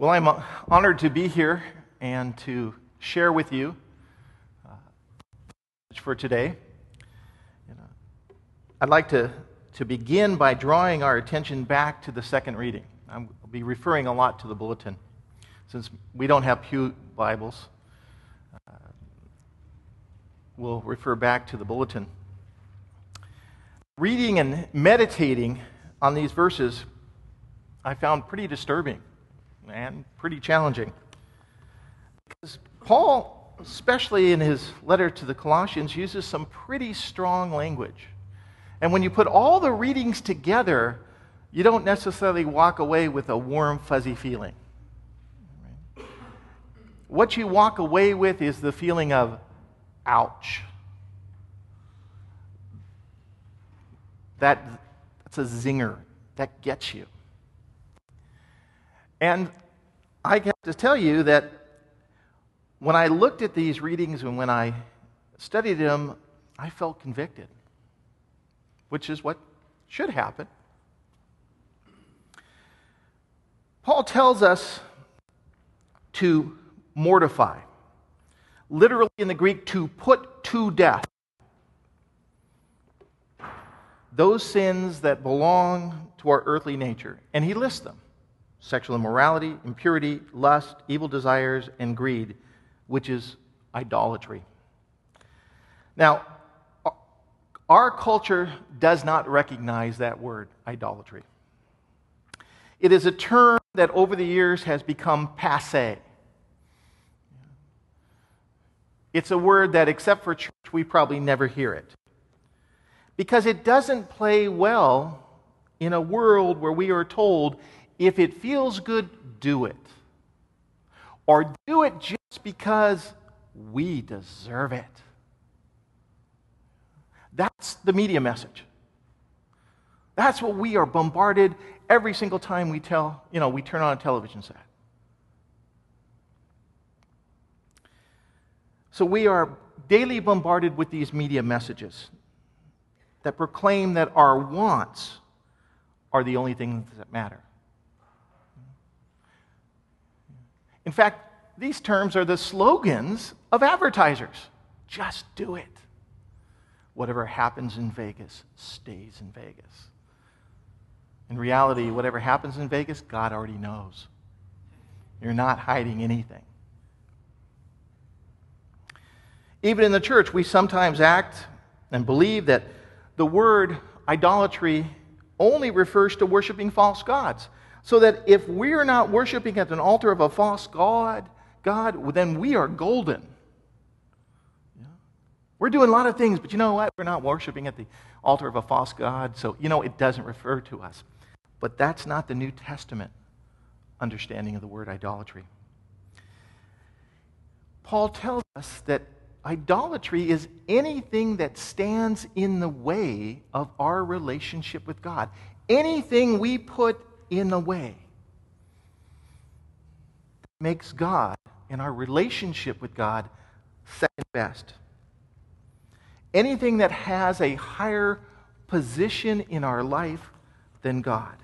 Well, I'm honored to be here and to share with you uh, for today. You know, I'd like to, to begin by drawing our attention back to the second reading. I'll be referring a lot to the bulletin since we don't have Pew Bibles. Uh, we'll refer back to the bulletin. Reading and meditating on these verses, I found pretty disturbing and pretty challenging. Because Paul, especially in his letter to the Colossians, uses some pretty strong language. And when you put all the readings together, you don't necessarily walk away with a warm, fuzzy feeling. What you walk away with is the feeling of, ouch. That, that's a zinger. That gets you. And I have to tell you that when I looked at these readings and when I studied them, I felt convicted, which is what should happen. Paul tells us to mortify. Literally in the Greek, to put to death. Those sins that belong to our earthly nature. And he lists them sexual immorality, impurity, lust, evil desires, and greed, which is idolatry. Now, our culture does not recognize that word, idolatry. It is a term that over the years has become passe. It's a word that, except for church, we probably never hear it. Because it doesn't play well in a world where we are told if it feels good, do it. Or do it just because we deserve it. That's the media message. That's what we are bombarded every single time we tell, you know, we turn on a television set. So we are daily bombarded with these media messages that proclaim that our wants are the only things that matter. In fact, these terms are the slogans of advertisers. Just do it. Whatever happens in Vegas stays in Vegas. In reality, whatever happens in Vegas, God already knows. You're not hiding anything. Even in the church, we sometimes act and believe that the word idolatry only refers to worshiping false gods. So that if we're not worshiping at an altar of a false God, God, then we are golden. We're doing a lot of things, but you know what? We're not worshiping at the altar of a false God, so you know it doesn't refer to us. But that's not the New Testament understanding of the word idolatry. Paul tells us that idolatry is anything that stands in the way of our relationship with God. Anything we put in a way that makes God and our relationship with God second best. Anything that has a higher position in our life than God.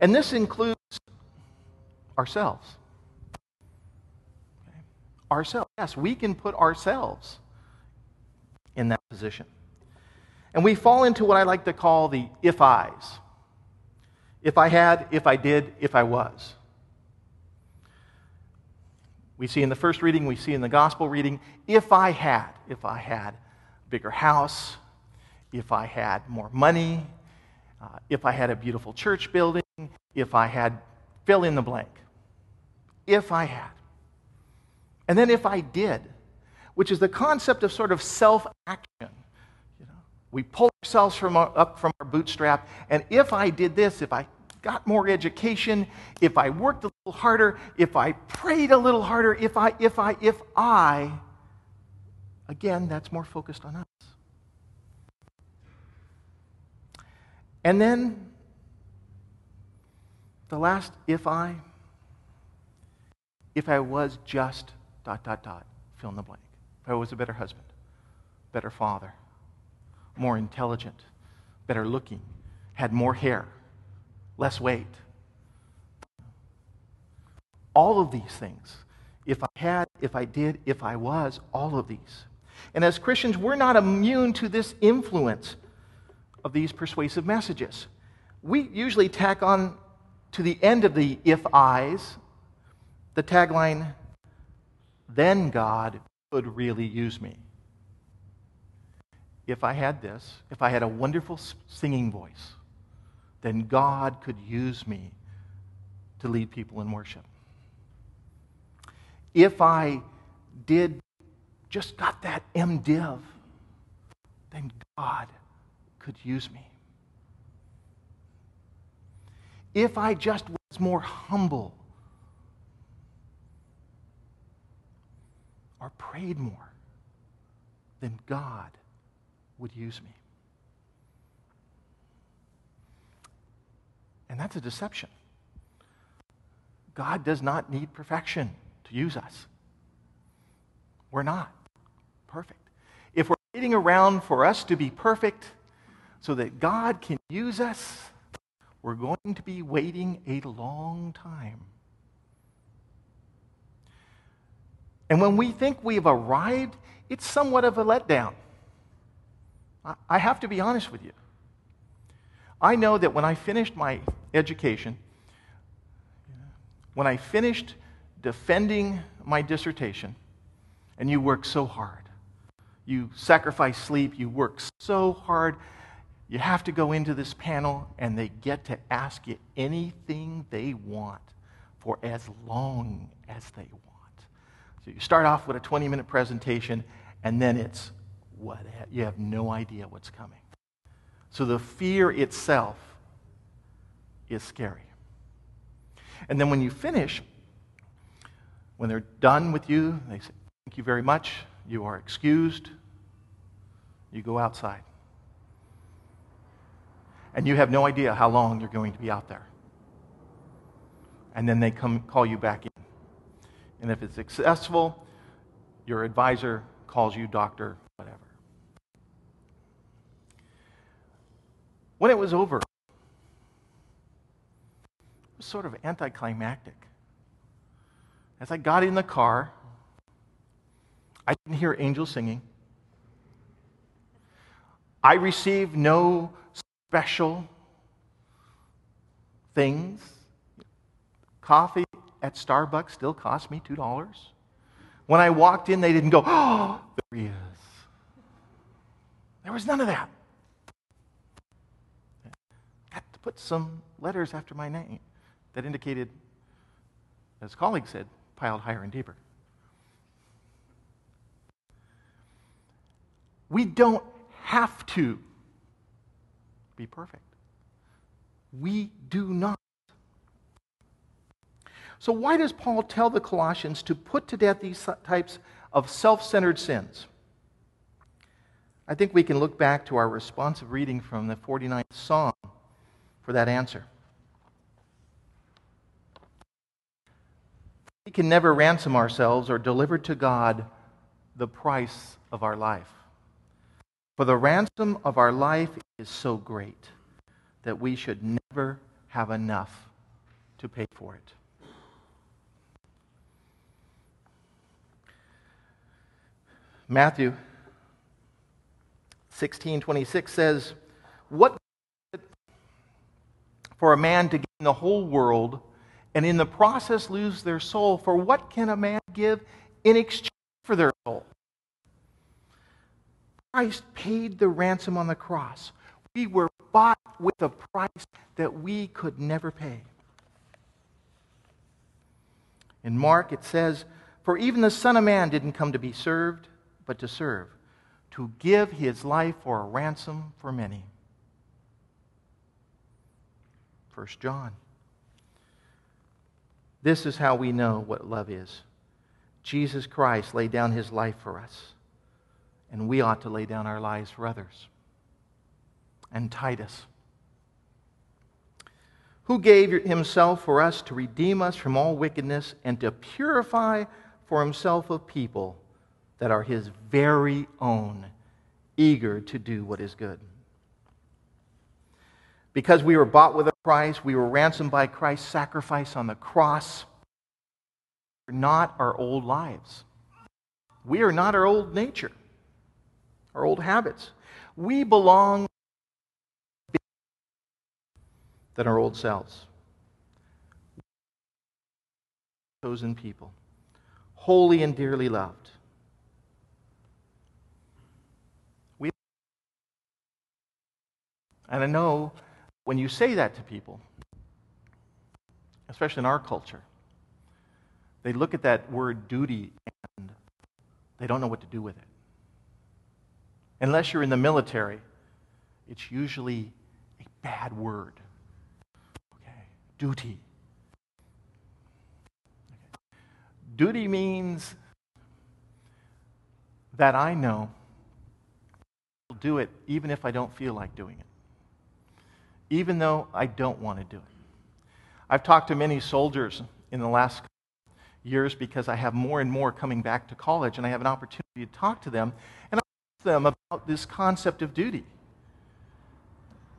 And this includes ourselves. Ourselves. Yes, we can put ourselves in that position. And we fall into what I like to call the if I's. If I had, if I did, if I was. We see in the first reading, we see in the gospel reading, if I had, if I had a bigger house, if I had more money, uh, if I had a beautiful church building, if I had fill in the blank. If I had. And then if I did, which is the concept of sort of self action. We pull ourselves from our, up from our bootstrap. And if I did this, if I got more education, if I worked a little harder, if I prayed a little harder, if I, if I, if I, again, that's more focused on us. And then the last if I, if I was just dot, dot, dot, fill in the blank. If I was a better husband, better father, more intelligent, better looking, had more hair, less weight. All of these things. If I had, if I did, if I was, all of these. And as Christians, we're not immune to this influence of these persuasive messages. We usually tack on to the end of the if I's the tagline, then God could really use me. If I had this, if I had a wonderful singing voice, then God could use me to lead people in worship. If I did just got that MDiv, then God could use me. If I just was more humble or prayed more, then God would use me. And that's a deception. God does not need perfection to use us. We're not perfect. If we're waiting around for us to be perfect so that God can use us, we're going to be waiting a long time. And when we think we've arrived, it's somewhat of a letdown. I have to be honest with you. I know that when I finished my education, when I finished defending my dissertation, and you work so hard, you sacrifice sleep, you work so hard, you have to go into this panel, and they get to ask you anything they want for as long as they want. So you start off with a 20 minute presentation, and then it's what? You have no idea what's coming. So the fear itself is scary. And then when you finish, when they're done with you, they say, Thank you very much. You are excused. You go outside. And you have no idea how long you're going to be out there. And then they come call you back in. And if it's successful, your advisor calls you doctor, whatever. When it was over, it was sort of anticlimactic. As I got in the car, I didn't hear angels singing. I received no special things. Coffee at Starbucks still cost me $2. When I walked in, they didn't go, oh, there he is. There was none of that. I had to put some letters after my name that indicated, as colleagues said, piled higher and deeper. We don't have to be perfect. We do not. So, why does Paul tell the Colossians to put to death these types of self centered sins? I think we can look back to our responsive reading from the 49th Psalm for that answer. We can never ransom ourselves or deliver to God the price of our life. For the ransom of our life is so great that we should never have enough to pay for it. Matthew 16:26 says, "What for a man to gain the whole world and in the process lose their soul? For what can a man give in exchange for their soul?" Christ paid the ransom on the cross. We were bought with a price that we could never pay. In Mark, it says, For even the Son of Man didn't come to be served, but to serve, to give his life for a ransom for many. First John. This is how we know what love is. Jesus Christ laid down his life for us, and we ought to lay down our lives for others. And Titus, who gave himself for us to redeem us from all wickedness and to purify for himself a people that are his very own, eager to do what is good. Because we were bought with a price, we were ransomed by Christ's sacrifice on the cross. We're not our old lives. We are not our old nature, our old habits. We belong than our old selves. Chosen people, holy and dearly loved. We, and I know when you say that to people, especially in our culture, they look at that word duty and they don't know what to do with it. Unless you're in the military, it's usually a bad word. Okay, duty. Okay. Duty means that I know I'll do it even if I don't feel like doing it, even though I don't want to do it. I've talked to many soldiers in the last years because I have more and more coming back to college and I have an opportunity to talk to them. And I ask them about this concept of duty.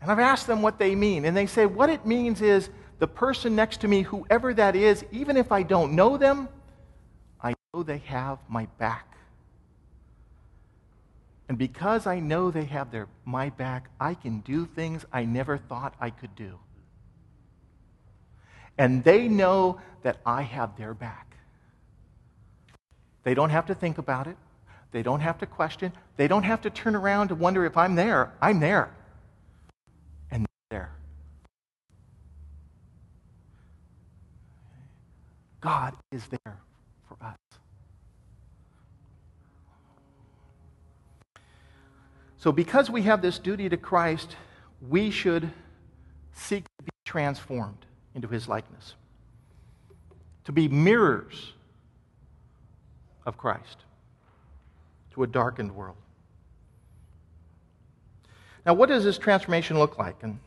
And I've asked them what they mean. And they say, what it means is the person next to me, whoever that is, even if I don't know them, I know they have my back. And because I know they have their, my back, I can do things I never thought I could do. And they know that I have their back. They don't have to think about it. They don't have to question. They don't have to turn around to wonder if I'm there. I'm there. And there. God is there for us. So, because we have this duty to Christ, we should seek to be transformed into his likeness, to be mirrors of Christ to a darkened world. Now, what does this transformation look like, and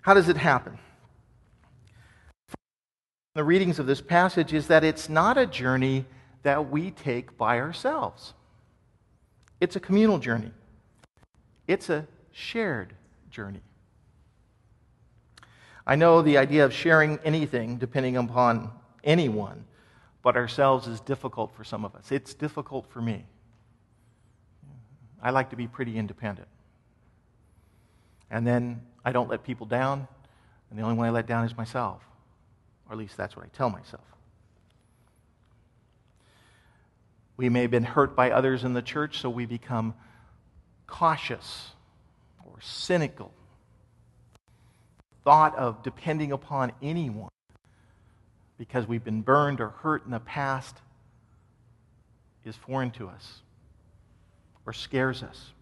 how does it happen? The readings of this passage is that it's not a journey that we take by ourselves. It's a communal journey. It's a shared journey. I know the idea of sharing anything, depending upon anyone, but ourselves is difficult for some of us. It's difficult for me. I like to be pretty independent. And then I don't let people down, and the only one I let down is myself. Or at least that's what I tell myself. We may have been hurt by others in the church, so we become cautious or cynical. Thought of depending upon anyone because we've been burned or hurt in the past is foreign to us or scares us.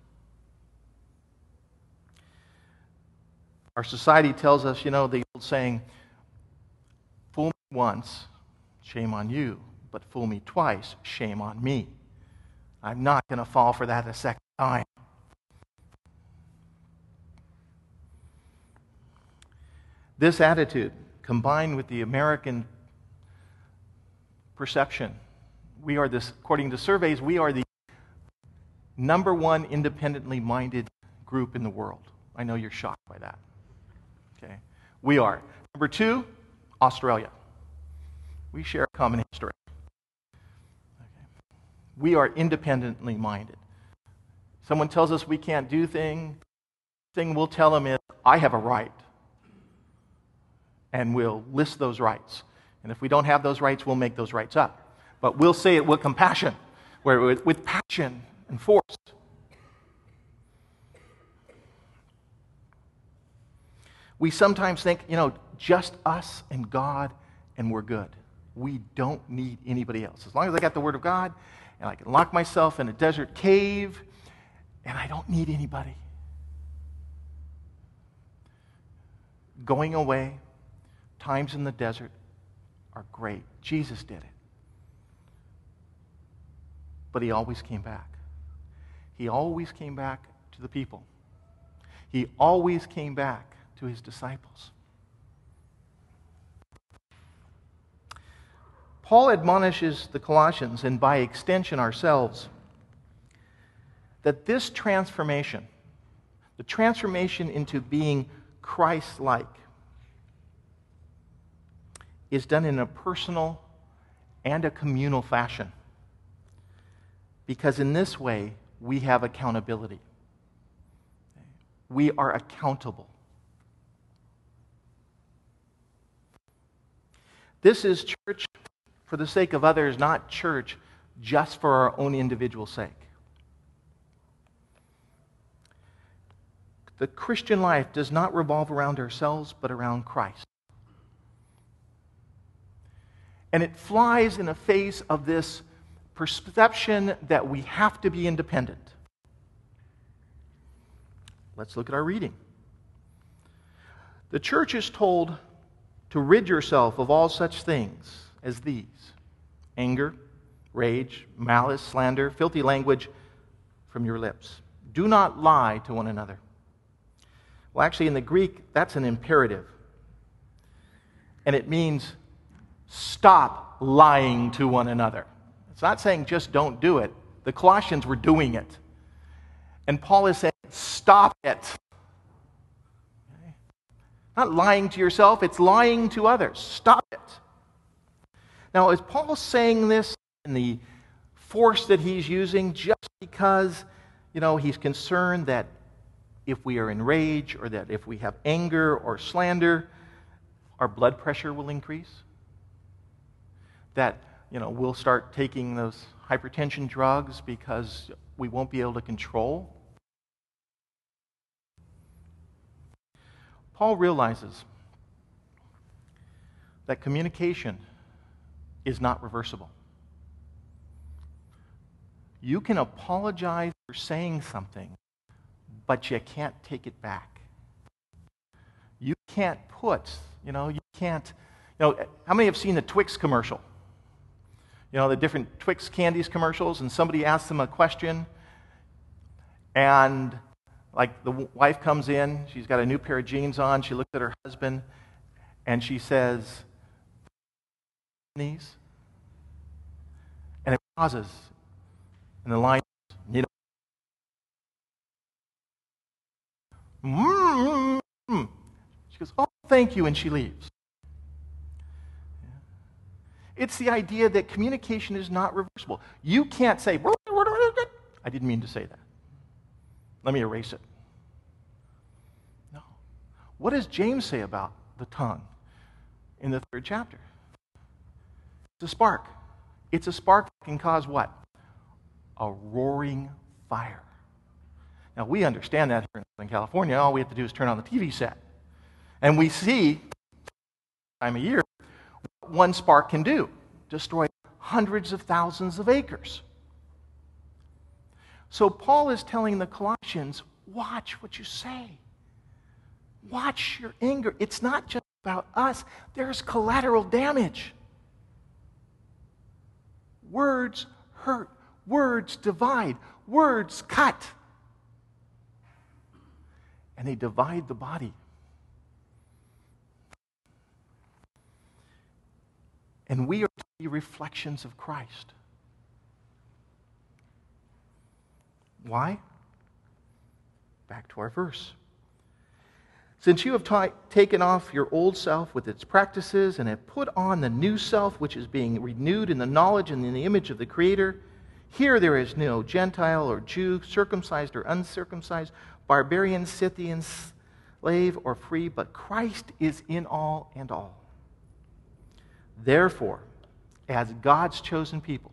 Our society tells us, you know, the old saying, fool me once, shame on you, but fool me twice, shame on me. I'm not going to fall for that a second time. This attitude, combined with the American perception. We are this, according to surveys, we are the number one independently minded group in the world. I know you're shocked by that. Okay. We are. Number two, Australia. We share a common history. Okay. We are independently minded. Someone tells us we can't do thing, thing we'll tell them is, I have a right. And we'll list those rights. And if we don't have those rights, we'll make those rights up. But we'll say it with compassion, where with, with passion and force. We sometimes think, you know, just us and God, and we're good. We don't need anybody else. As long as I got the Word of God, and I can lock myself in a desert cave, and I don't need anybody. Going away, times in the desert, are great. Jesus did it. But he always came back. He always came back to the people. He always came back to his disciples. Paul admonishes the Colossians, and by extension ourselves, that this transformation, the transformation into being Christ like is done in a personal and a communal fashion. Because in this way, we have accountability. We are accountable. This is church for the sake of others, not church just for our own individual sake. The Christian life does not revolve around ourselves, but around Christ. And it flies in the face of this perception that we have to be independent. Let's look at our reading. The church is told to rid yourself of all such things as these anger, rage, malice, slander, filthy language from your lips. Do not lie to one another. Well, actually, in the Greek, that's an imperative. And it means stop lying to one another. It's not saying just don't do it. The Colossians were doing it. And Paul is saying, stop it. Okay? Not lying to yourself, it's lying to others. Stop it. Now, is Paul saying this in the force that he's using just because, you know, he's concerned that if we are in rage or that if we have anger or slander, our blood pressure will increase? That you know, we'll start taking those hypertension drugs because we won't be able to control. Paul realizes that communication is not reversible. You can apologize for saying something, but you can't take it back. You can't put, you know, you can't, you know, how many have seen the Twix commercial? You know, the different Twix candies commercials, and somebody asks them a question, and like the wife comes in, she's got a new pair of jeans on, she looks at her husband, and she says, These? And it pauses, and the line, you know, mm-hmm. she goes, Oh, thank you, and she leaves. It's the idea that communication is not reversible. You can't say, I didn't mean to say that. Let me erase it. No. What does James say about the tongue in the third chapter? It's a spark. It's a spark that can cause what? A roaring fire. Now, we understand that here in California. All we have to do is turn on the TV set. And we see, time of year, one spark can do destroy hundreds of thousands of acres. So Paul is telling the Colossians watch what you say, watch your anger. It's not just about us, there's collateral damage. Words hurt, words divide, words cut. And they divide the body. And we are to be reflections of Christ. Why? Back to our verse. Since you have ta- taken off your old self with its practices and have put on the new self, which is being renewed in the knowledge and in the image of the Creator, here there is no Gentile or Jew, circumcised or uncircumcised, barbarian, Scythian, slave or free, but Christ is in all and all. Therefore, as God's chosen people,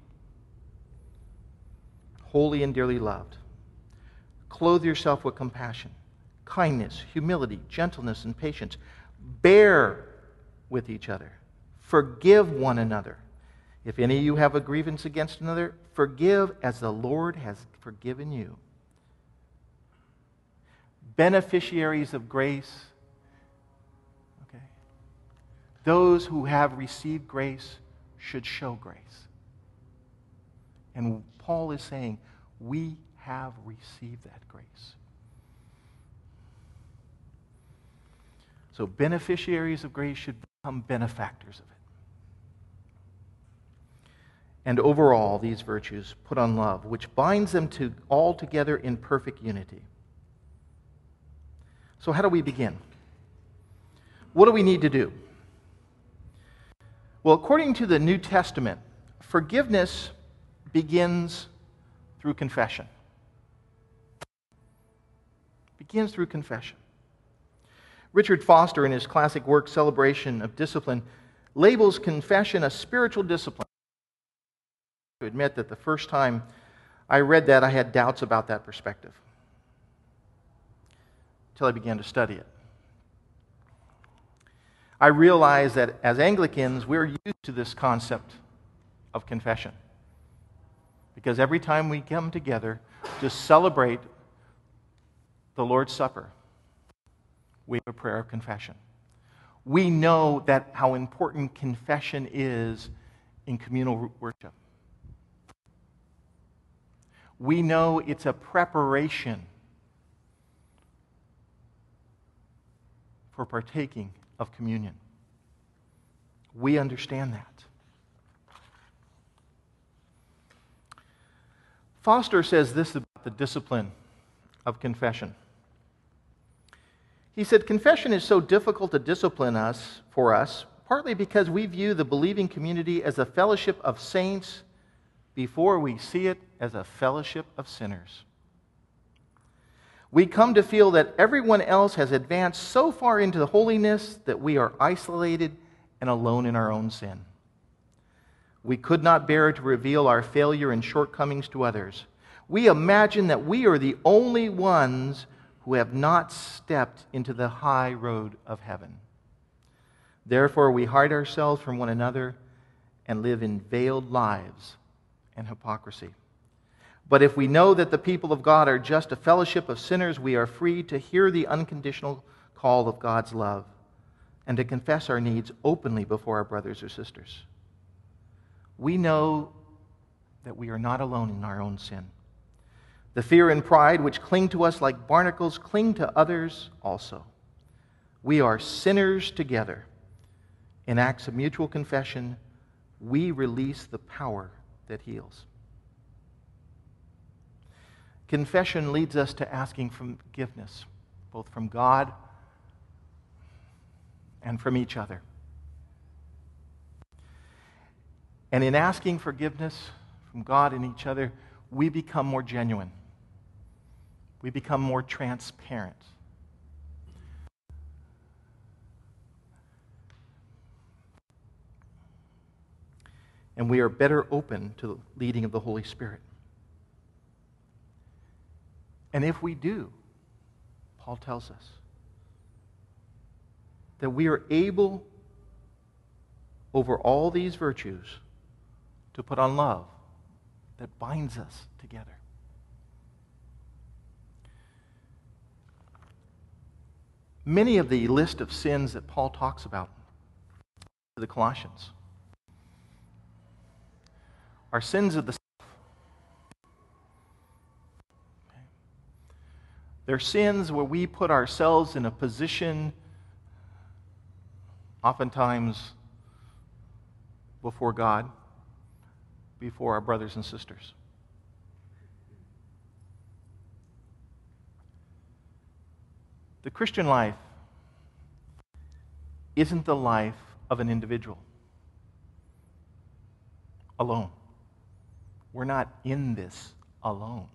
holy and dearly loved, clothe yourself with compassion, kindness, humility, gentleness, and patience. Bear with each other. Forgive one another. If any of you have a grievance against another, forgive as the Lord has forgiven you. Beneficiaries of grace those who have received grace should show grace. And Paul is saying, we have received that grace. So, beneficiaries of grace should become benefactors of it. And overall, these virtues put on love, which binds them to all together in perfect unity. So, how do we begin? What do we need to do? Well, according to the New Testament, forgiveness begins through confession. Begins through confession. Richard Foster, in his classic work, Celebration of Discipline, labels confession a spiritual discipline. To admit that the first time I read that, I had doubts about that perspective until I began to study it. I realize that as Anglicans, we're used to this concept of confession. Because every time we come together to celebrate the Lord's Supper, we have a prayer of confession. We know that how important confession is in communal worship. We know it's a preparation for partaking of communion. We understand that. Foster says this about the discipline of confession. He said, Confession is so difficult to discipline us for us, partly because we view the believing community as a fellowship of saints before we see it as a fellowship of sinners. We come to feel that everyone else has advanced so far into holiness that we are isolated and alone in our own sin. We could not bear to reveal our failure and shortcomings to others. We imagine that we are the only ones who have not stepped into the high road of heaven. Therefore, we hide ourselves from one another and live in veiled lives and hypocrisy. But if we know that the people of God are just a fellowship of sinners, we are free to hear the unconditional call of God's love and to confess our needs openly before our brothers or sisters. We know that we are not alone in our own sin. The fear and pride which cling to us like barnacles cling to others also. We are sinners together. In acts of mutual confession, we release the power that heals. Confession leads us to asking forgiveness, both from God and from each other. And in asking forgiveness from God and each other, we become more genuine. We become more transparent. And we are better open to the leading of the Holy Spirit. And if we do, Paul tells us, that we are able, over all these virtues, to put on love that binds us together. Many of the list of sins that Paul talks about to the Colossians are sins of the They're sins where we put ourselves in a position, oftentimes before God, before our brothers and sisters. The Christian life isn't the life of an individual alone. We're not in this alone.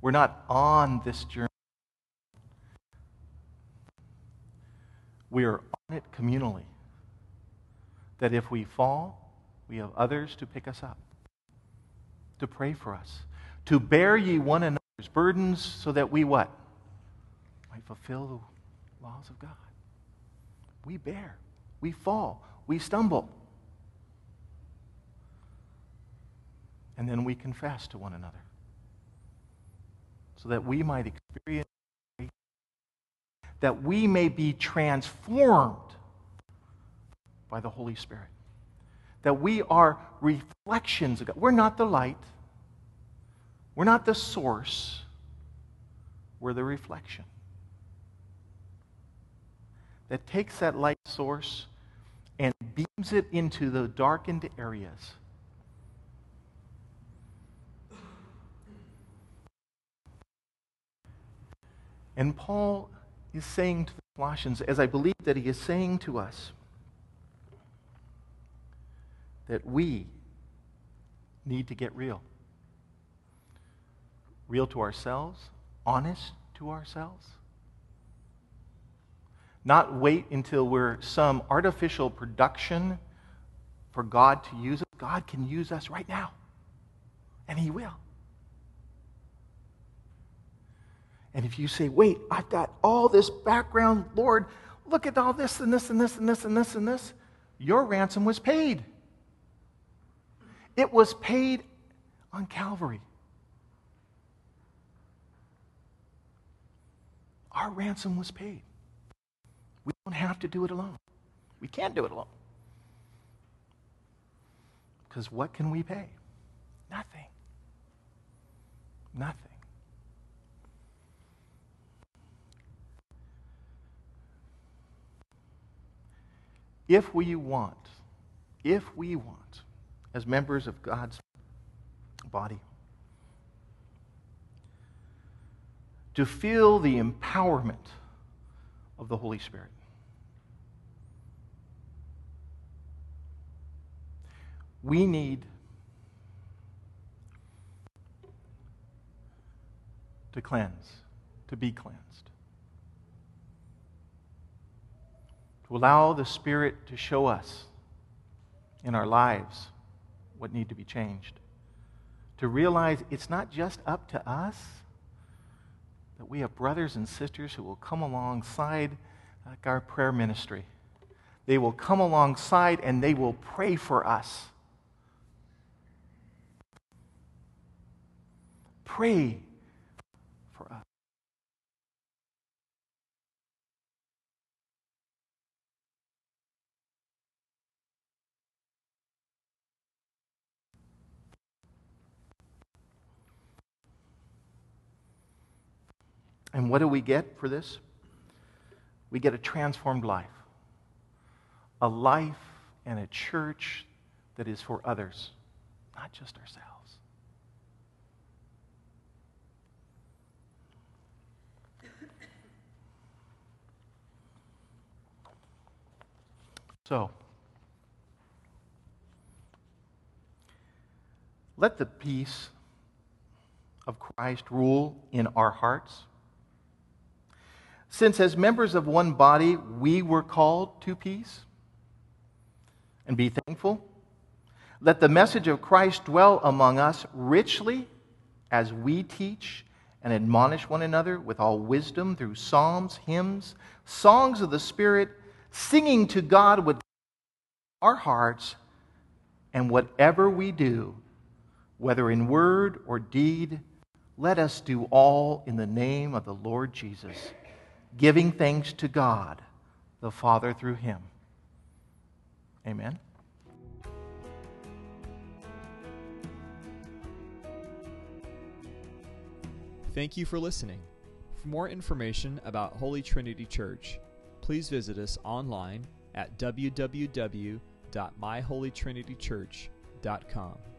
We're not on this journey. We are on it communally. That if we fall, we have others to pick us up, to pray for us, to bear ye one another's burdens so that we what? Might fulfill the laws of God. We bear, we fall, we stumble. And then we confess to one another so that we might experience that we may be transformed by the Holy Spirit. That we are reflections of God. We're not the light, we're not the source, we're the reflection. That takes that light source and beams it into the darkened areas. And Paul is saying to the Colossians, as I believe that he is saying to us that we need to get real. Real to ourselves, honest to ourselves. Not wait until we're some artificial production for God to use us. God can use us right now, and He will. And if you say, wait, I've got all this background, Lord, look at all this and this and this and this and this and this, your ransom was paid. It was paid on Calvary. Our ransom was paid. We don't have to do it alone. We can't do it alone. Because what can we pay? Nothing. Nothing. If we want, if we want, as members of God's body, to feel the empowerment of the Holy Spirit. We need to cleanse, to be cleansed. To allow the Spirit to show us in our lives what need to be changed. To realize it's not just up to us, that we have brothers and sisters who will come alongside like our prayer ministry. They will come alongside and they will pray for us. Pray for us. And what do we get for this? We get a transformed life, a life and a church that is for others, not just ourselves. So, let the peace of Christ rule in our hearts. Since, as members of one body, we were called to peace, and be thankful, let the message of Christ dwell among us richly as we teach and admonish one another with all wisdom through psalms, hymns, songs of the Spirit singing to God with our hearts, and whatever we do, whether in word or deed, let us do all in the name of the Lord Jesus, giving thanks to God the Father through him. Amen. Thank you for listening. For more information about Holy Trinity Church, please visit us online at www.myholytrinitychurch.com.